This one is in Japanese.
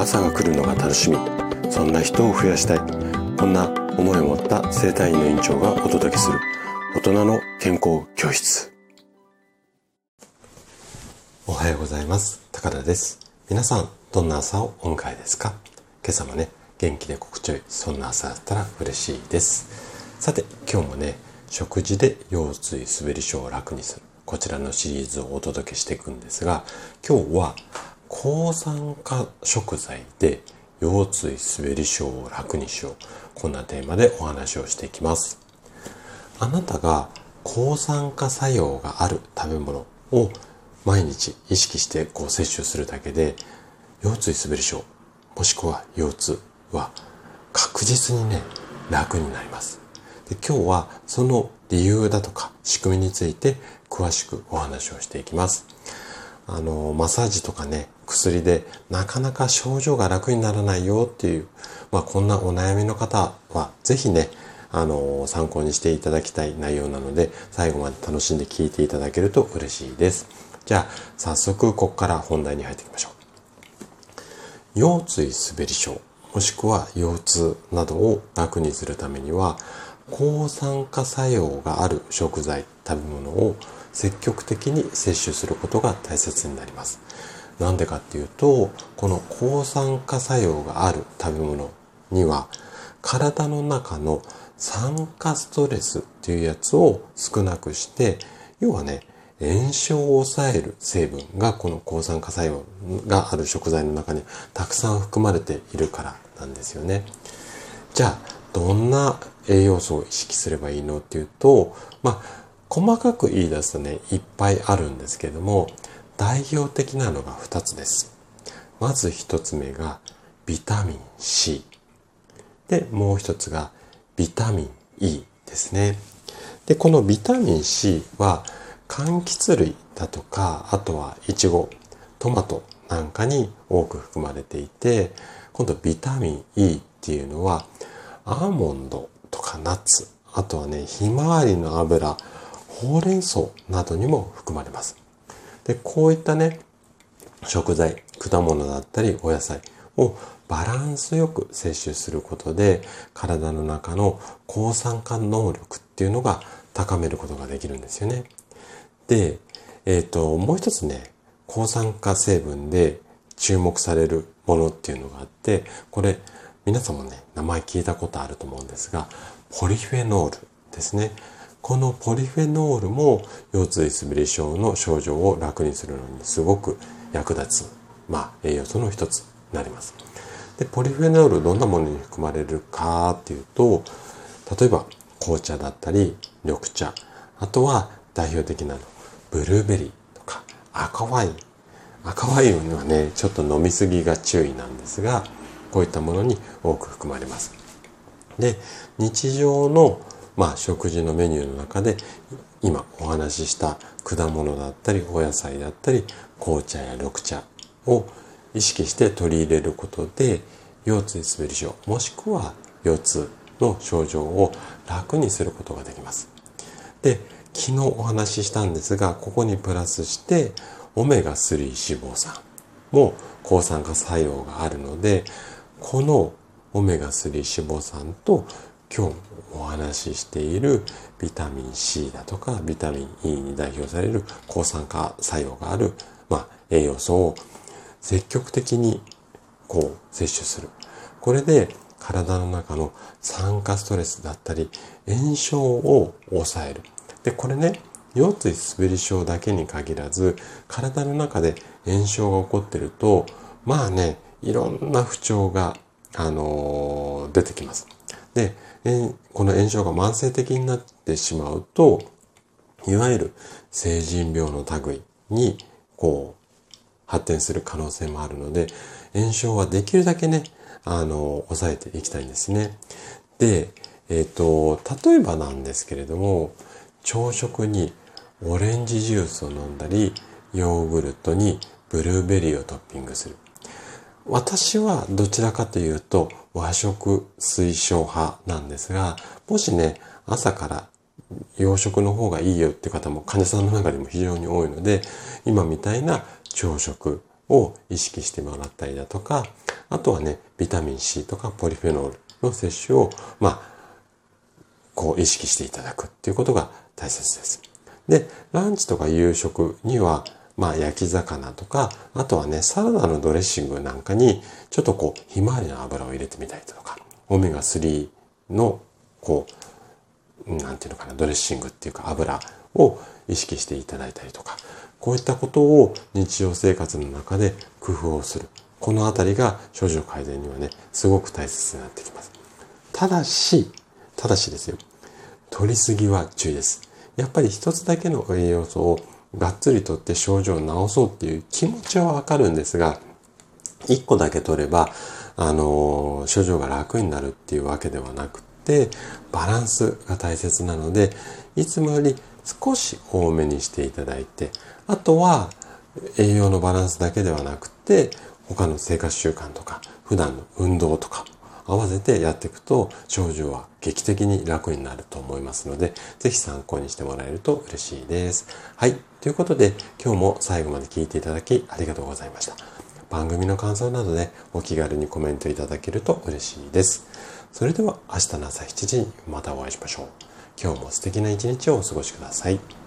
朝が来るのが楽しみ。そんな人を増やしたい。こんな思いを持った生体院の院長がお届けする。大人の健康教室。おはようございます。高田です。皆さんどんな朝をお迎えですか？今朝もね元気で心地よい。そんな朝だったら嬉しいです。さて今日もね食事で腰椎滑り症を楽にする。こちらのシリーズをお届けしていくんですが今日は抗酸化食材で腰椎滑り症を楽にしよう。こんなテーマでお話をしていきます。あなたが抗酸化作用がある食べ物を毎日意識してこう摂取するだけで腰椎滑り症もしくは腰痛は確実にね楽になります。で今日はその理由だとか仕組みについて詳しくお話をしていきます。あのマッサージとかね薬でなかなか症状が楽にならないよっていう、まあ、こんなお悩みの方はぜひねあの参考にしていただきたい内容なので最後まで楽しんで聞いていただけると嬉しいですじゃあ、早速、ここから本題に入っていきましょう。腰椎滑り症、もしくは腰痛などを楽にするためには、抗酸化作用がある食材、食べ物を積極的に摂取することが大切になります。なんでかっていうと、この抗酸化作用がある食べ物には、体の中の酸化ストレスっていうやつを少なくして、要はね、炎症を抑える成分がこの抗酸化作用がある食材の中にたくさん含まれているからなんですよね。じゃあ、どんな栄養素を意識すればいいのっていうと、まあ、細かく言い出すとね、いっぱいあるんですけども、代表的なのが2つです。まず1つ目がビタミン C。で、もう1つがビタミン E ですね。で、このビタミン C は柑橘類だとか、あとはイチゴ、トマトなんかに多く含まれていて、今度ビタミン E っていうのは、アーモンドとかナッツ、あとはね、ひまわりの油、ほうれん草などにも含まれます。で、こういったね、食材、果物だったりお野菜をバランスよく摂取することで、体の中の抗酸化能力っていうのが高めることができるんですよね。で、えっ、ー、と、もう一つね、抗酸化成分で注目されるものっていうのがあって、これ、皆さんもね、名前聞いたことあると思うんですが、ポリフェノールですね。このポリフェノールも腰椎滑り症の症状を楽にするのにすごく役立つ、まあ、栄養素の一つになります。で、ポリフェノールどんなものに含まれるかっていうと、例えば紅茶だったり緑茶、あとは代表的なの、ブルーベリーとか赤ワイン。赤ワインはね、ちょっと飲みすぎが注意なんですが、こういったものに多く含まれます。で、日常の、まあ、食事のメニューの中で、今お話しした果物だったり、お野菜だったり、紅茶や緑茶を意識して取り入れることで、腰椎滑り症、もしくは腰痛の症状を楽にすることができます。で、昨日お話ししたんですが、ここにプラスして、オメガ3脂肪酸も抗酸化作用があるので、このオメガ3脂肪酸と今日お話ししているビタミン C だとかビタミン E に代表される抗酸化作用がある、まあ、栄養素を積極的にこう摂取する。これで体の中の酸化ストレスだったり炎症を抑える。で、これね、腰椎滑り症だけに限らず、体の中で炎症が起こってると、まあね、いろんな不調が、あのー、出てきます。で、この炎症が慢性的になってしまうと、いわゆる成人病の類に、こう、発展する可能性もあるので、炎症はできるだけね、あの、抑えていきたいんですね。で、えっ、ー、と、例えばなんですけれども、朝食にオレンジジュースを飲んだり、ヨーグルトにブルーベリーをトッピングする。私はどちらかというと和食推奨派なんですが、もしね、朝から洋食の方がいいよって方も患者さんの中でも非常に多いので、今みたいな朝食を意識してもらったりだとか、あとはね、ビタミン C とかポリフェノールの摂取を、まあ、こう意識していただくっていうことが大切です。で、ランチとか夕食には、まあ焼き魚とか、あとはね、サラダのドレッシングなんかに、ちょっとこう、ひまわりの油を入れてみたりとか、オメガ3の、こう、なんていうのかな、ドレッシングっていうか油を意識していただいたりとか、こういったことを日常生活の中で工夫をする。このあたりが症状改善にはね、すごく大切になってきます。ただし、ただしですよ。取りすぎは注意です。やっぱり一つだけの栄養素をがっつりとって症状を治そうっていう気持ちはわかるんですが、一個だけ取れば、あの、症状が楽になるっていうわけではなくて、バランスが大切なので、いつもより少し多めにしていただいて、あとは栄養のバランスだけではなくて、他の生活習慣とか、普段の運動とか、合わせてやっていくと症状は劇的に楽になると思いますので、ぜひ参考にしてもらえると嬉しいです。はい。ということで、今日も最後まで聞いていただきありがとうございました。番組の感想などでお気軽にコメントいただけると嬉しいです。それでは明日の朝7時にまたお会いしましょう。今日も素敵な一日をお過ごしください。